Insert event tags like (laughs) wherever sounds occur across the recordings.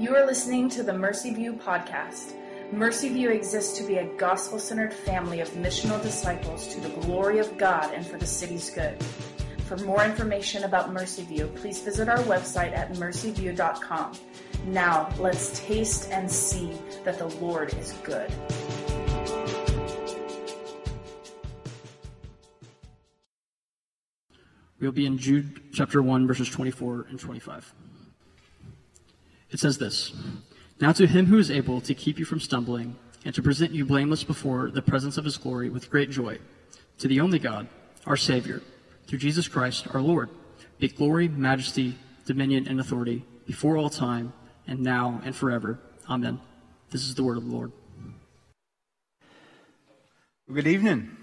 You are listening to the Mercy View podcast. Mercy View exists to be a gospel centered family of missional disciples to the glory of God and for the city's good. For more information about Mercy View, please visit our website at mercyview.com. Now, let's taste and see that the Lord is good. We'll be in Jude chapter 1, verses 24 and 25. It says this Now to him who is able to keep you from stumbling and to present you blameless before the presence of his glory with great joy, to the only God, our Savior, through Jesus Christ our Lord, be glory, majesty, dominion, and authority before all time, and now and forever. Amen. This is the word of the Lord. Good evening.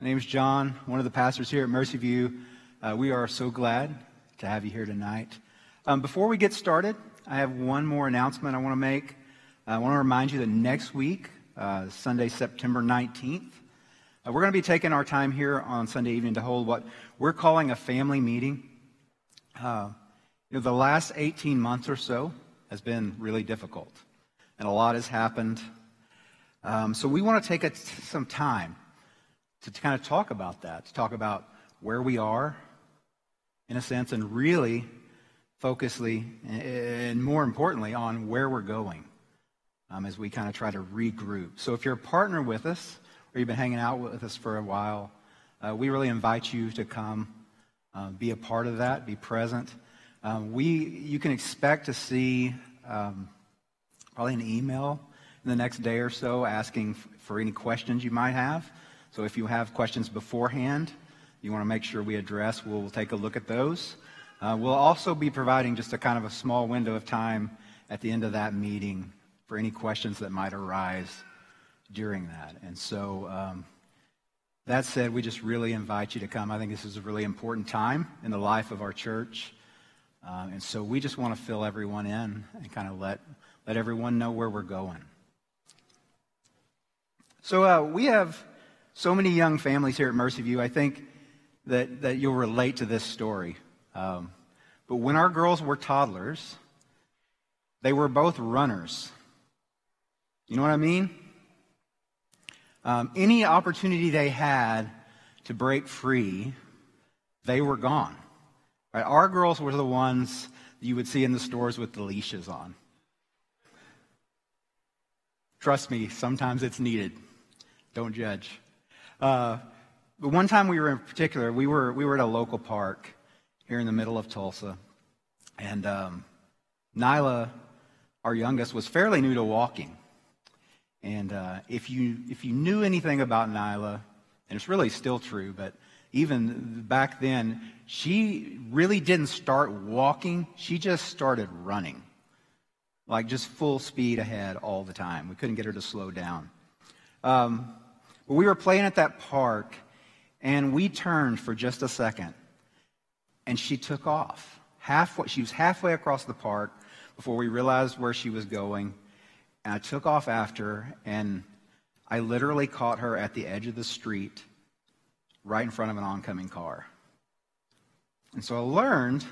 My name is John, one of the pastors here at Mercy View. Uh, we are so glad to have you here tonight. Um, before we get started, I have one more announcement I want to make. I want to remind you that next week, uh, Sunday, September 19th, uh, we're going to be taking our time here on Sunday evening to hold what we're calling a family meeting. Uh, you know, the last 18 months or so has been really difficult, and a lot has happened. Um, so we want to take some time to, to kind of talk about that, to talk about where we are, in a sense, and really focusly, and more importantly, on where we're going um, as we kind of try to regroup. So if you're a partner with us, or you've been hanging out with us for a while, uh, we really invite you to come, uh, be a part of that, be present. Um, we, you can expect to see um, probably an email in the next day or so asking f- for any questions you might have. So if you have questions beforehand, you want to make sure we address, we'll, we'll take a look at those. Uh, we'll also be providing just a kind of a small window of time at the end of that meeting for any questions that might arise during that. And so, um, that said, we just really invite you to come. I think this is a really important time in the life of our church. Um, and so we just want to fill everyone in and kind of let, let everyone know where we're going. So uh, we have so many young families here at Mercy View. I think that, that you'll relate to this story. Um, but when our girls were toddlers, they were both runners. You know what I mean? Um, any opportunity they had to break free, they were gone. Right? Our girls were the ones you would see in the stores with the leashes on. Trust me, sometimes it's needed. Don't judge. Uh, but one time we were in particular, we were, we were at a local park here in the middle of Tulsa. And um, Nyla, our youngest, was fairly new to walking. And uh, if, you, if you knew anything about Nyla, and it's really still true, but even back then, she really didn't start walking, she just started running. Like just full speed ahead all the time. We couldn't get her to slow down. Um, but we were playing at that park, and we turned for just a second, and she took off. Halfway, she was halfway across the park before we realized where she was going. And I took off after her, and I literally caught her at the edge of the street, right in front of an oncoming car. And so I learned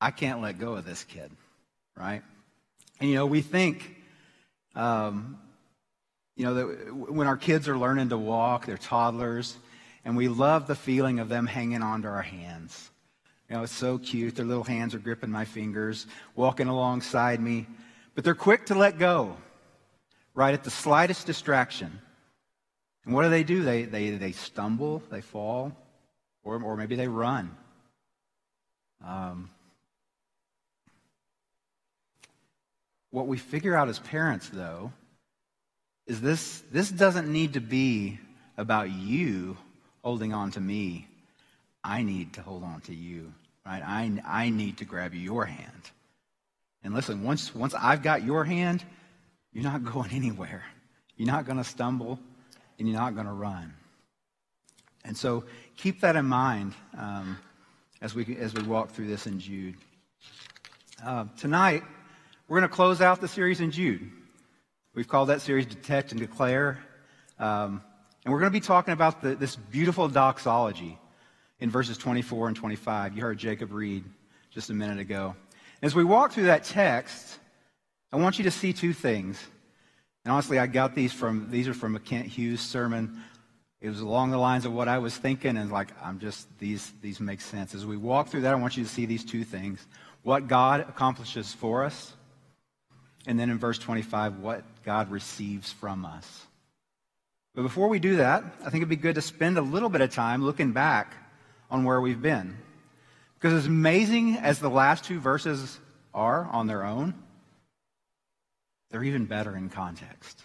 I can't let go of this kid, right? And you know, we think um, you know, that when our kids are learning to walk, they're toddlers, and we love the feeling of them hanging onto our hands. You know, it's so cute. Their little hands are gripping my fingers, walking alongside me, but they're quick to let go, right at the slightest distraction. And what do they do? They, they, they stumble, they fall, or, or maybe they run. Um, what we figure out as parents, though, is this, this doesn't need to be about you holding on to me. I need to hold on to you, right? I, I need to grab your hand. And listen, once, once I've got your hand, you're not (laughs) going anywhere. You're not going to stumble, and you're not going to run. And so keep that in mind um, as, we, as we walk through this in Jude. Uh, tonight, we're going to close out the series in Jude. We've called that series Detect and Declare. Um, and we're going to be talking about the, this beautiful doxology in verses 24 and 25. You heard Jacob read just a minute ago. As we walk through that text, I want you to see two things. And honestly, I got these from, these are from a Kent Hughes sermon. It was along the lines of what I was thinking, and like, I'm just, these, these make sense. As we walk through that, I want you to see these two things what God accomplishes for us, and then in verse 25, what God receives from us. But before we do that, I think it'd be good to spend a little bit of time looking back on where we've been. Because as amazing as the last two verses are on their own, they're even better in context.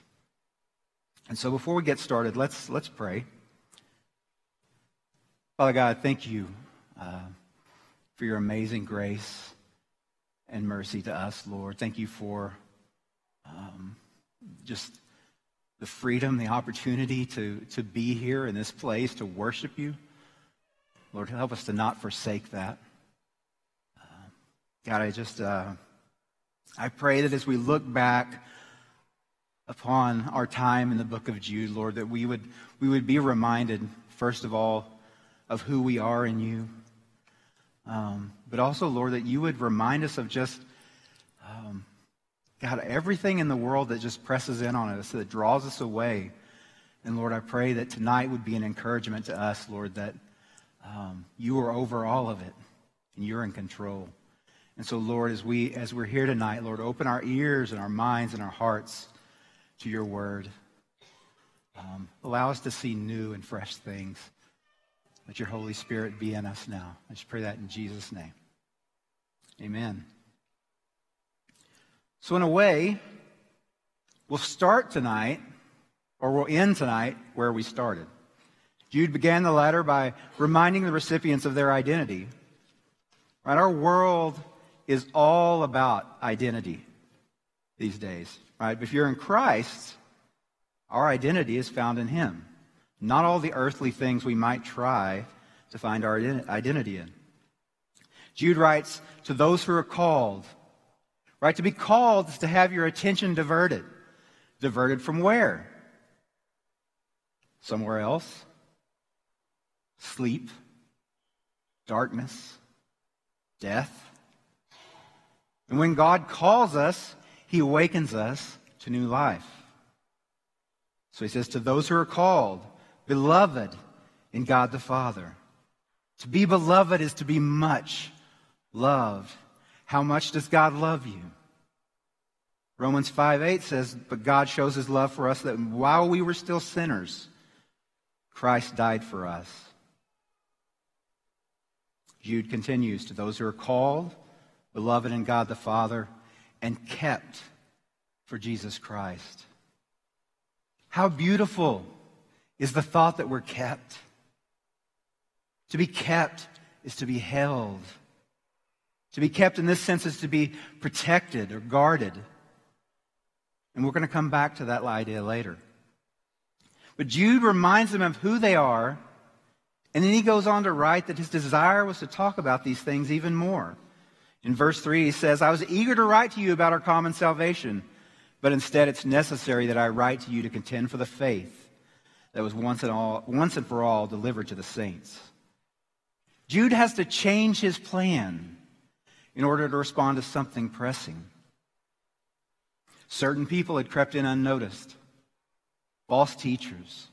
And so before we get started, let's, let's pray. Father God, thank you uh, for your amazing grace and mercy to us, Lord. Thank you for um, just the freedom, the opportunity to, to be here in this place, to worship you. Lord, help us to not forsake that. Uh, God, I just, uh, I pray that as we look back upon our time in the book of Jude, Lord, that we would, we would be reminded, first of all, of who we are in you. Um, but also, Lord, that you would remind us of just, um, God, everything in the world that just presses in on us, that draws us away. And Lord, I pray that tonight would be an encouragement to us, Lord, that um, you are over all of it and you're in control. And so, Lord, as, we, as we're here tonight, Lord, open our ears and our minds and our hearts to your word. Um, allow us to see new and fresh things. Let your Holy Spirit be in us now. I just pray that in Jesus' name. Amen. So, in a way, we'll start tonight, or we'll end tonight where we started. Jude began the letter by reminding the recipients of their identity. Right? Our world is all about identity these days. Right? If you're in Christ, our identity is found in Him. Not all the earthly things we might try to find our identity in. Jude writes, to those who are called, right? To be called is to have your attention diverted. Diverted from where? Somewhere else? Sleep? Darkness? Death? And when God calls us, he awakens us to new life. So he says, To those who are called, beloved in God the Father. To be beloved is to be much loved. How much does God love you? Romans 5 8 says, But God shows his love for us that while we were still sinners, Christ died for us. Jude continues to those who are called, beloved in God the Father, and kept for Jesus Christ. How beautiful is the thought that we're kept. To be kept is to be held. To be kept in this sense is to be protected or guarded. And we're going to come back to that idea later. But Jude reminds them of who they are, and then he goes on to write that his desire was to talk about these things even more. In verse 3, he says, I was eager to write to you about our common salvation, but instead it's necessary that I write to you to contend for the faith that was once and, all, once and for all delivered to the saints. Jude has to change his plan in order to respond to something pressing. Certain people had crept in unnoticed, false teachers.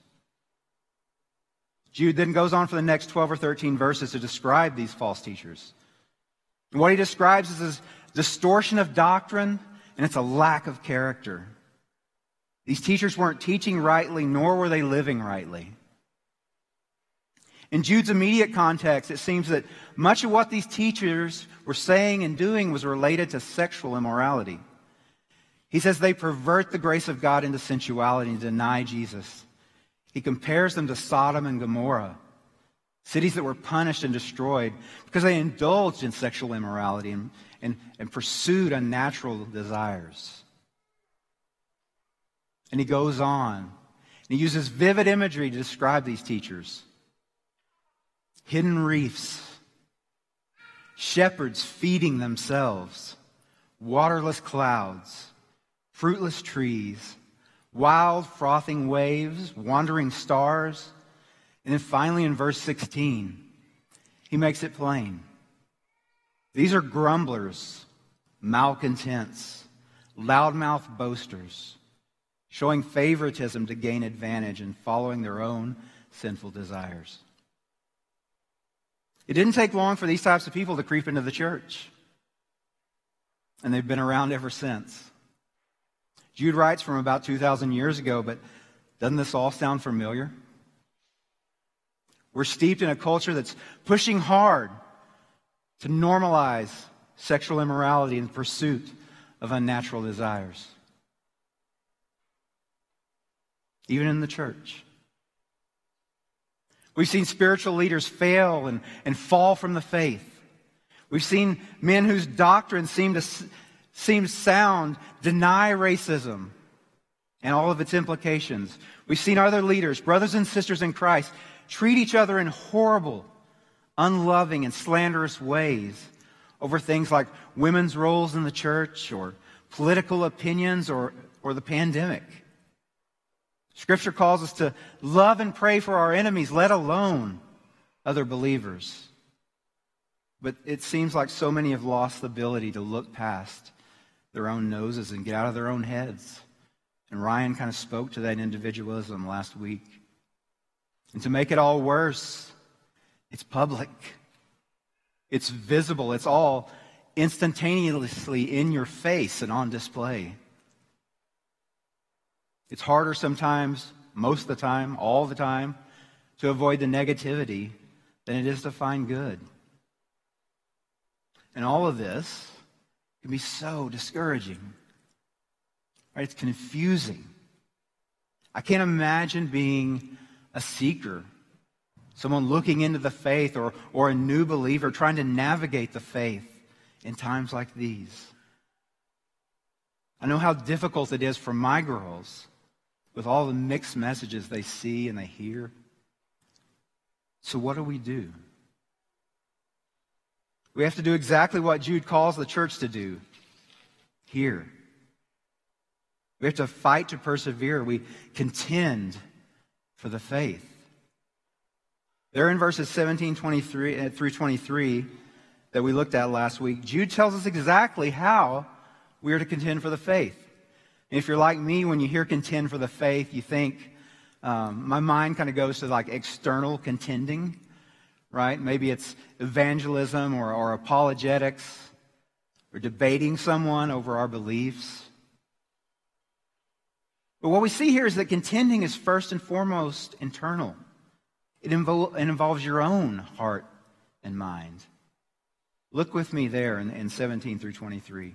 Jude then goes on for the next 12 or 13 verses to describe these false teachers. And what he describes is distortion of doctrine, and it's a lack of character. These teachers weren't teaching rightly, nor were they living rightly. In Jude's immediate context, it seems that much of what these teachers were saying and doing was related to sexual immorality. He says they pervert the grace of God into sensuality and deny Jesus. He compares them to Sodom and Gomorrah. Cities that were punished and destroyed because they indulged in sexual immorality and, and, and pursued unnatural desires. And he goes on. And he uses vivid imagery to describe these teachers hidden reefs, shepherds feeding themselves, waterless clouds, fruitless trees, wild frothing waves, wandering stars and then finally in verse 16, he makes it plain. These are grumblers, malcontents, loudmouth boasters, showing favoritism to gain advantage and following their own sinful desires. It didn't take long for these types of people to creep into the church, and they've been around ever since. Jude writes from about 2,000 years ago, but doesn't this all sound familiar? We're steeped in a culture that's pushing hard to normalize sexual immorality in pursuit of unnatural desires. Even in the church. We've seen spiritual leaders fail and, and fall from the faith. We've seen men whose doctrines seem to seem sound deny racism and all of its implications. We've seen other leaders, brothers and sisters in Christ, treat each other in horrible, unloving, and slanderous ways over things like women's roles in the church or political opinions or, or the pandemic. Scripture calls us to love and pray for our enemies, let alone other believers. But it seems like so many have lost the ability to look past their own noses and get out of their own heads. And Ryan kind of spoke to that individualism last week. And to make it all worse, it's public. It's visible. It's all instantaneously in your face and on display. It's harder sometimes, most of the time, all the time, to avoid the negativity than it is to find good. And all of this can be so discouraging. Right? It's confusing. I can't imagine being a seeker, someone looking into the faith, or, or a new believer trying to navigate the faith in times like these. I know how difficult it is for my girls with all the mixed messages they see and they hear. So, what do we do? We have to do exactly what Jude calls the church to do here. We have to fight to persevere. We contend for the faith. There in verses 17 23, uh, through 23 that we looked at last week, Jude tells us exactly how we are to contend for the faith. If you're like me, when you hear contend for the faith, you think, um, my mind kind of goes to like external contending, right? Maybe it's evangelism or, or apologetics or debating someone over our beliefs. But what we see here is that contending is first and foremost internal. It, invo- it involves your own heart and mind. Look with me there in, in 17 through 23.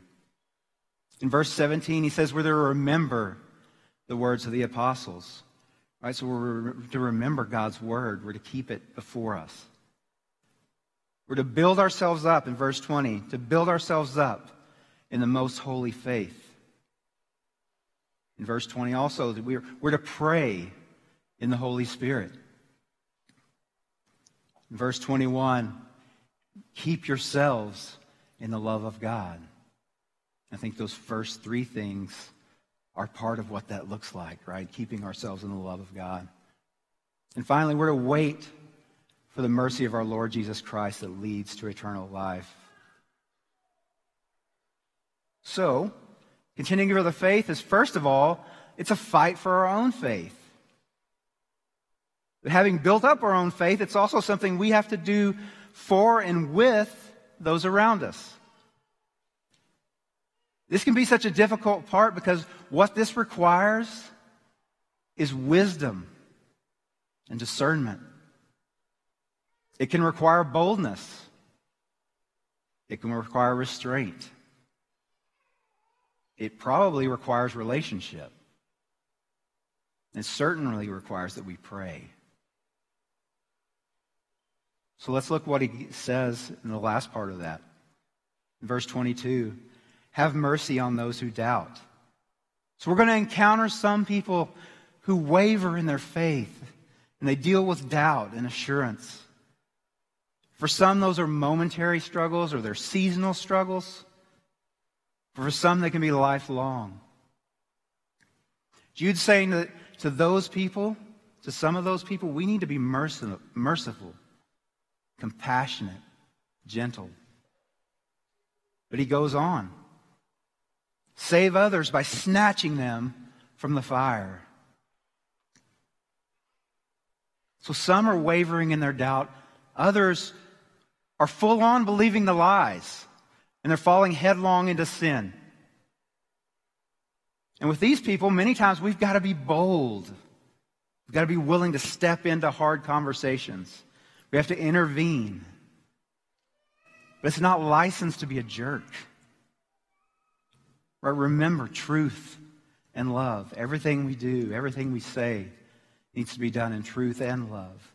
In verse 17, he says, We're to remember the words of the apostles. Right? So we're to remember God's word. We're to keep it before us. We're to build ourselves up in verse 20, to build ourselves up in the most holy faith. In verse 20 also, we're, we're to pray in the Holy Spirit. In verse 21, keep yourselves in the love of God. I think those first three things are part of what that looks like, right? Keeping ourselves in the love of God. And finally, we're to wait for the mercy of our Lord Jesus Christ that leads to eternal life. So, Continuing for the faith is, first of all, it's a fight for our own faith. But having built up our own faith, it's also something we have to do for and with those around us. This can be such a difficult part because what this requires is wisdom and discernment. It can require boldness. It can require restraint it probably requires relationship. It certainly requires that we pray. So let's look what he says in the last part of that. In verse 22 Have mercy on those who doubt. So we're going to encounter some people who waver in their faith and they deal with doubt and assurance. For some, those are momentary struggles or they're seasonal struggles. For some, they can be lifelong. Jude's saying that to those people, to some of those people, we need to be merciful, compassionate, gentle. But he goes on. Save others by snatching them from the fire. So some are wavering in their doubt, others are full on believing the lies, and they're falling headlong into sin. And with these people, many times we've got to be bold. We've got to be willing to step into hard conversations. We have to intervene. But it's not licensed to be a jerk. Right? Remember truth and love. Everything we do, everything we say needs to be done in truth and love.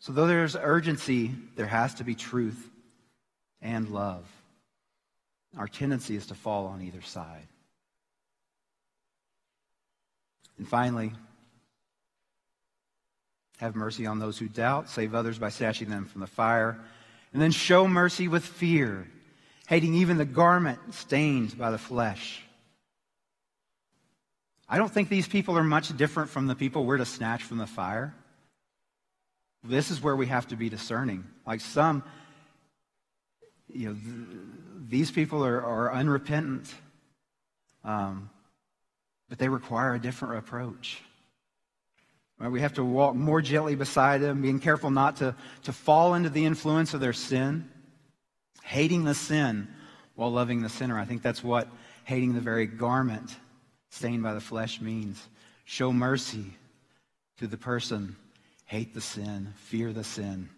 So, though there's urgency, there has to be truth and love. Our tendency is to fall on either side. And finally, have mercy on those who doubt, save others by snatching them from the fire, and then show mercy with fear, hating even the garment stained by the flesh. I don't think these people are much different from the people we're to snatch from the fire. This is where we have to be discerning. Like some, you know, th- these people are, are unrepentant, um, but they require a different approach. Right? We have to walk more gently beside them, being careful not to, to fall into the influence of their sin, hating the sin while loving the sinner. I think that's what hating the very garment stained by the flesh means. Show mercy to the person, hate the sin, fear the sin.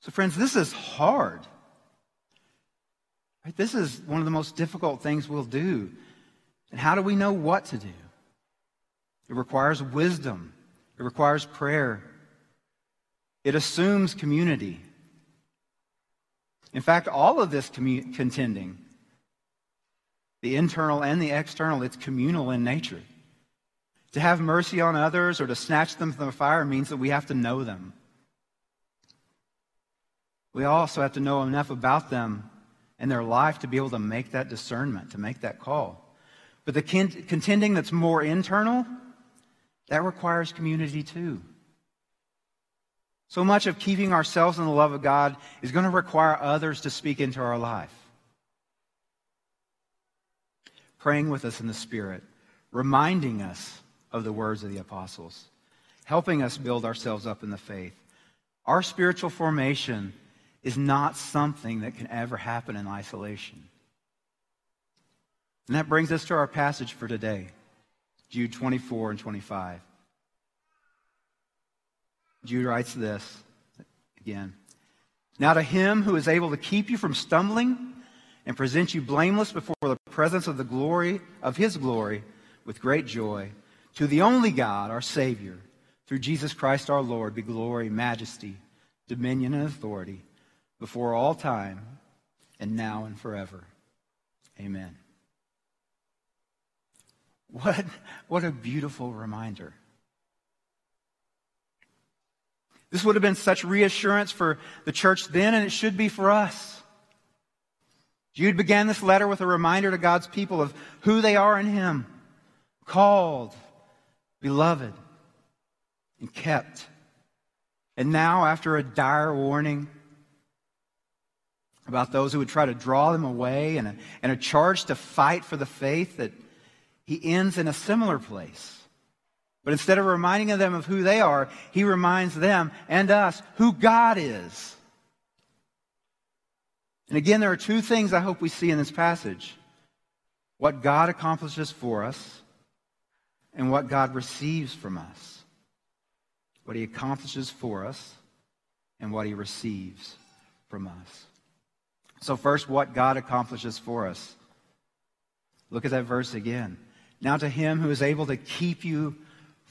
So, friends, this is hard. Right? This is one of the most difficult things we'll do. And how do we know what to do? It requires wisdom, it requires prayer, it assumes community. In fact, all of this contending the internal and the external, it's communal in nature. To have mercy on others or to snatch them from the fire means that we have to know them. We also have to know enough about them and their life to be able to make that discernment, to make that call. But the contending that's more internal, that requires community too. So much of keeping ourselves in the love of God is going to require others to speak into our life praying with us in the Spirit, reminding us of the words of the apostles, helping us build ourselves up in the faith. Our spiritual formation is not something that can ever happen in isolation. And that brings us to our passage for today, Jude 24 and 25. Jude writes this again. Now to him who is able to keep you from stumbling and present you blameless before the presence of the glory of his glory with great joy. To the only God, our Savior, through Jesus Christ our Lord, be glory, majesty, dominion, and authority before all time and now and forever. Amen. What, what a beautiful reminder. This would have been such reassurance for the church then, and it should be for us. Jude began this letter with a reminder to God's people of who they are in Him called, beloved, and kept. And now, after a dire warning about those who would try to draw them away and a, and a charge to fight for the faith, that he ends in a similar place. But instead of reminding them of who they are, he reminds them and us who God is. And again, there are two things I hope we see in this passage what God accomplishes for us and what God receives from us. What he accomplishes for us and what he receives from us. So, first, what God accomplishes for us. Look at that verse again. Now, to him who is able to keep you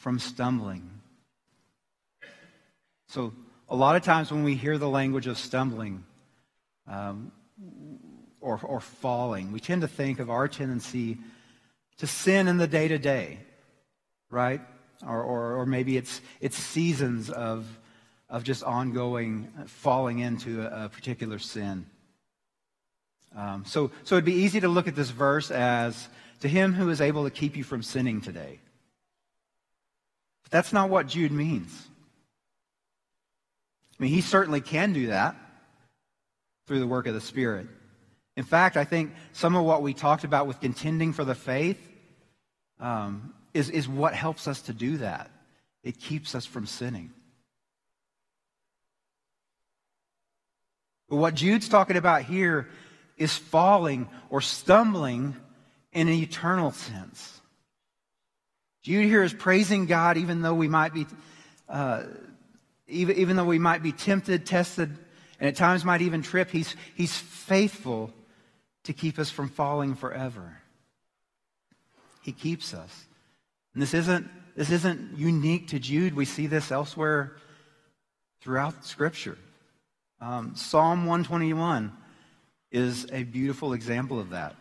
from stumbling. So, a lot of times when we hear the language of stumbling, um, or, or falling. We tend to think of our tendency to sin in the day to day, right? Or, or, or, maybe it's, it's seasons of, of just ongoing falling into a, a particular sin. Um, so, so it'd be easy to look at this verse as to him who is able to keep you from sinning today. But that's not what Jude means. I mean, he certainly can do that through the work of the Spirit. In fact, I think some of what we talked about with contending for the faith um, is, is what helps us to do that. It keeps us from sinning. But what Jude's talking about here is falling or stumbling in an eternal sense. Jude here is praising God even though we might be, uh, even, even though we might be tempted, tested, and at times might even trip. He's, he's faithful to keep us from falling forever. He keeps us. And this isn't, this isn't unique to Jude. We see this elsewhere throughout Scripture. Um, Psalm 121 is a beautiful example of that.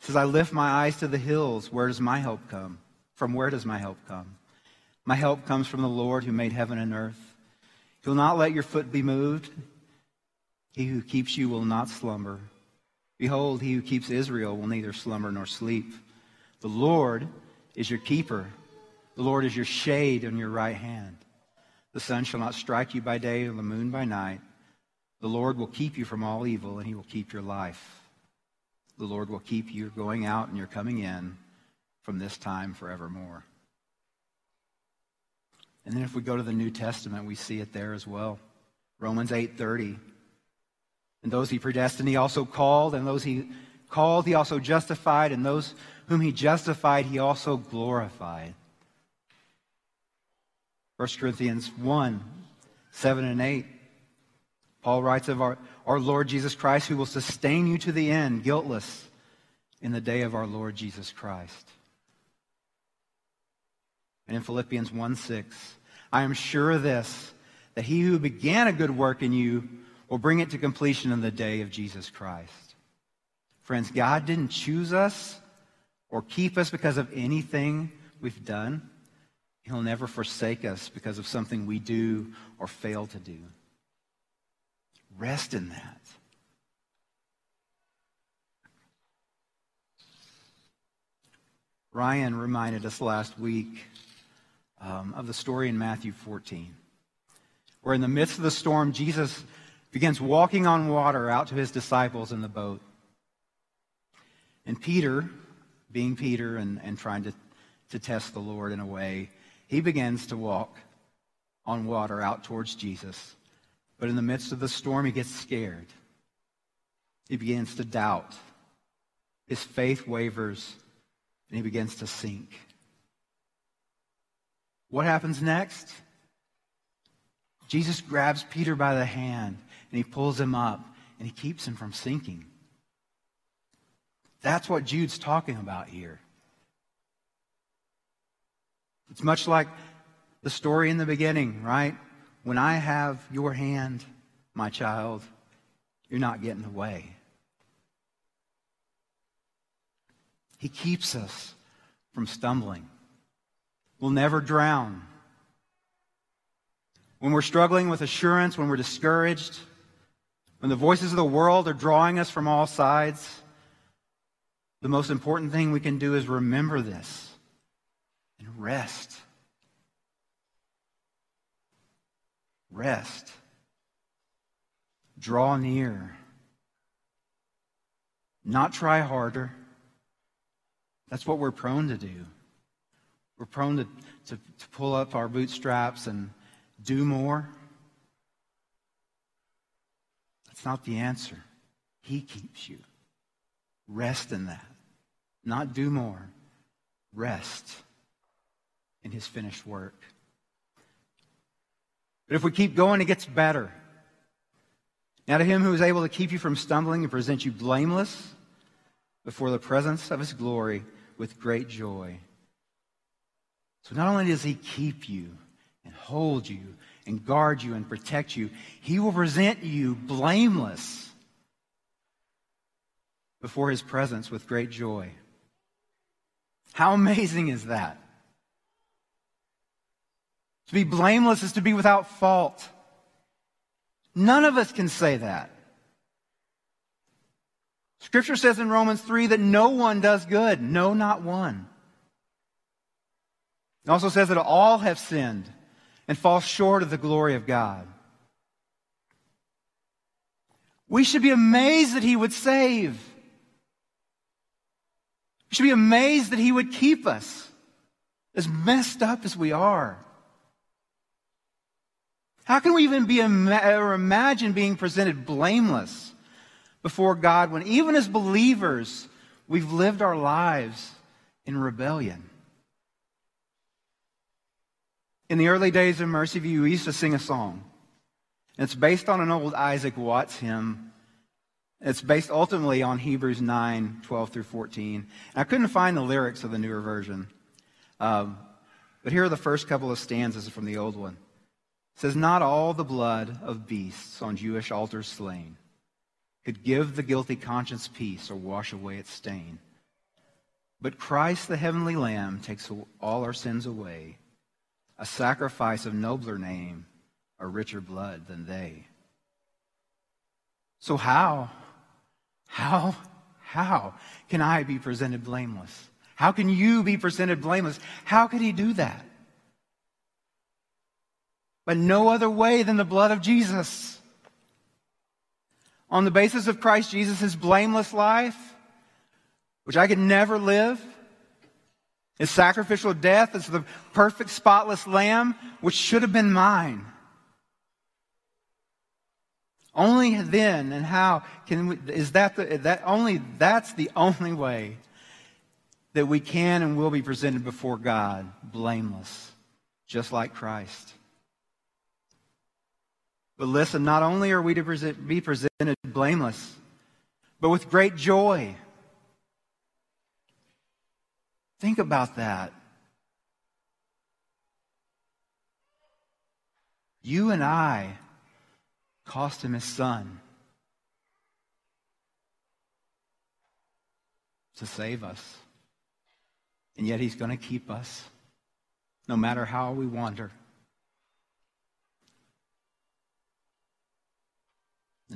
Says, I lift my eyes to the hills. Where does my help come? From where does my help come? My help comes from the Lord who made heaven and earth. He will not let your foot be moved. He who keeps you will not slumber. Behold, he who keeps Israel will neither slumber nor sleep. The Lord is your keeper. The Lord is your shade on your right hand. The sun shall not strike you by day, or the moon by night. The Lord will keep you from all evil, and he will keep your life. The Lord will keep you going out and you're coming in from this time forevermore. And then if we go to the New Testament, we see it there as well. Romans 8:30. And those he predestined, he also called, and those he called, he also justified, and those whom he justified, he also glorified. 1 Corinthians 1, 7 and 8. Paul writes of our, our Lord Jesus Christ, who will sustain you to the end, guiltless, in the day of our Lord Jesus Christ. And in Philippians 1 6, I am sure of this, that he who began a good work in you will bring it to completion in the day of Jesus Christ. Friends, God didn't choose us or keep us because of anything we've done. He'll never forsake us because of something we do or fail to do. Rest in that. Ryan reminded us last week um, of the story in Matthew 14, where in the midst of the storm, Jesus begins walking on water out to his disciples in the boat. And Peter, being Peter and, and trying to, to test the Lord in a way, he begins to walk on water out towards Jesus. But in the midst of the storm, he gets scared. He begins to doubt. His faith wavers, and he begins to sink. What happens next? Jesus grabs Peter by the hand and he pulls him up and he keeps him from sinking. That's what Jude's talking about here. It's much like the story in the beginning, right? When I have your hand, my child, you're not getting away. He keeps us from stumbling. We'll never drown. When we're struggling with assurance, when we're discouraged, when the voices of the world are drawing us from all sides, the most important thing we can do is remember this and rest. Rest. Draw near. Not try harder. That's what we're prone to do. We're prone to, to, to pull up our bootstraps and do more. That's not the answer. He keeps you. Rest in that. Not do more. Rest in his finished work. But if we keep going, it gets better. Now, to him who is able to keep you from stumbling and present you blameless before the presence of his glory with great joy. So, not only does he keep you and hold you and guard you and protect you, he will present you blameless before his presence with great joy. How amazing is that? To be blameless is to be without fault. None of us can say that. Scripture says in Romans 3 that no one does good. No, not one. It also says that all have sinned and fall short of the glory of God. We should be amazed that He would save. We should be amazed that He would keep us as messed up as we are. How can we even be or imagine being presented blameless before God when even as believers we've lived our lives in rebellion? In the early days of Mercy View, we used to sing a song. It's based on an old Isaac Watts hymn. It's based ultimately on Hebrews 9, 12 through 14. And I couldn't find the lyrics of the newer version. Um, but here are the first couple of stanzas from the old one. Says, Not all the blood of beasts on Jewish altars slain could give the guilty conscience peace or wash away its stain. But Christ, the heavenly Lamb, takes all our sins away, a sacrifice of nobler name, a richer blood than they. So, how, how, how can I be presented blameless? How can you be presented blameless? How could he do that? But no other way than the blood of Jesus. On the basis of Christ Jesus' blameless life, which I could never live, his sacrificial death as the perfect, spotless lamb, which should have been mine. Only then and how can we, is that the, that only, that's the only way that we can and will be presented before God blameless, just like Christ. But listen, not only are we to present, be presented blameless, but with great joy. Think about that. You and I cost him his son to save us. And yet he's going to keep us no matter how we wander.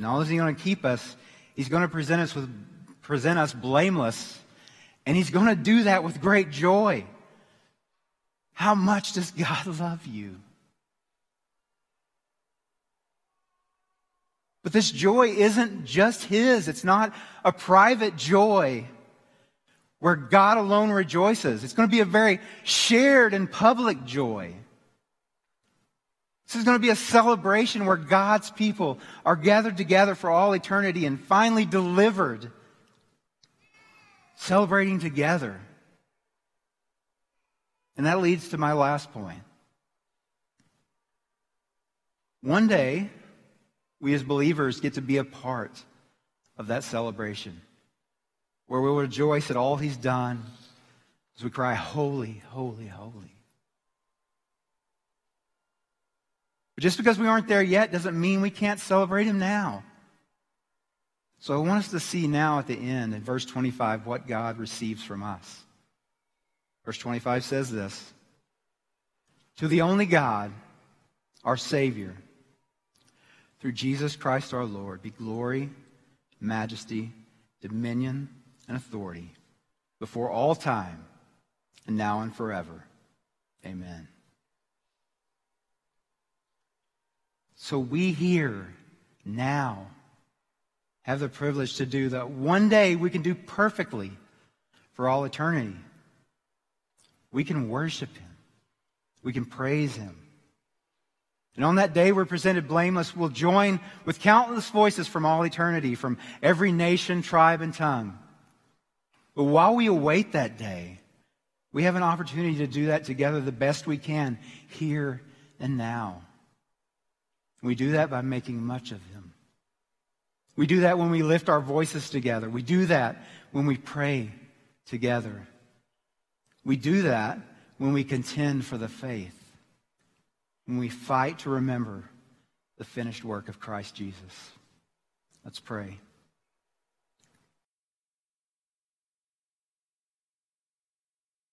Not only is he going to keep us, he's going to present us with present us blameless, and he's going to do that with great joy. How much does God (laughs) love you? But this joy isn't just his. It's not a private joy where God alone rejoices. It's going to be a very shared and public joy. This is going to be a celebration where God's people are gathered together for all eternity and finally delivered, celebrating together. And that leads to my last point. One day, we as believers get to be a part of that celebration where we will rejoice at all He's done as we cry, Holy, holy, holy. But just because we aren't there yet doesn't mean we can't celebrate him now. So I want us to see now at the end, in verse 25, what God receives from us. Verse 25 says this To the only God, our Savior, through Jesus Christ our Lord, be glory, majesty, dominion, and authority before all time, and now and forever. Amen. So we here now have the privilege to do that one day we can do perfectly for all eternity. We can worship Him. We can praise Him. And on that day we're presented blameless. We'll join with countless voices from all eternity, from every nation, tribe, and tongue. But while we await that day, we have an opportunity to do that together the best we can here and now. We do that by making much of Him. We do that when we lift our voices together. We do that when we pray together. We do that when we contend for the faith, when we fight to remember the finished work of Christ Jesus. Let's pray.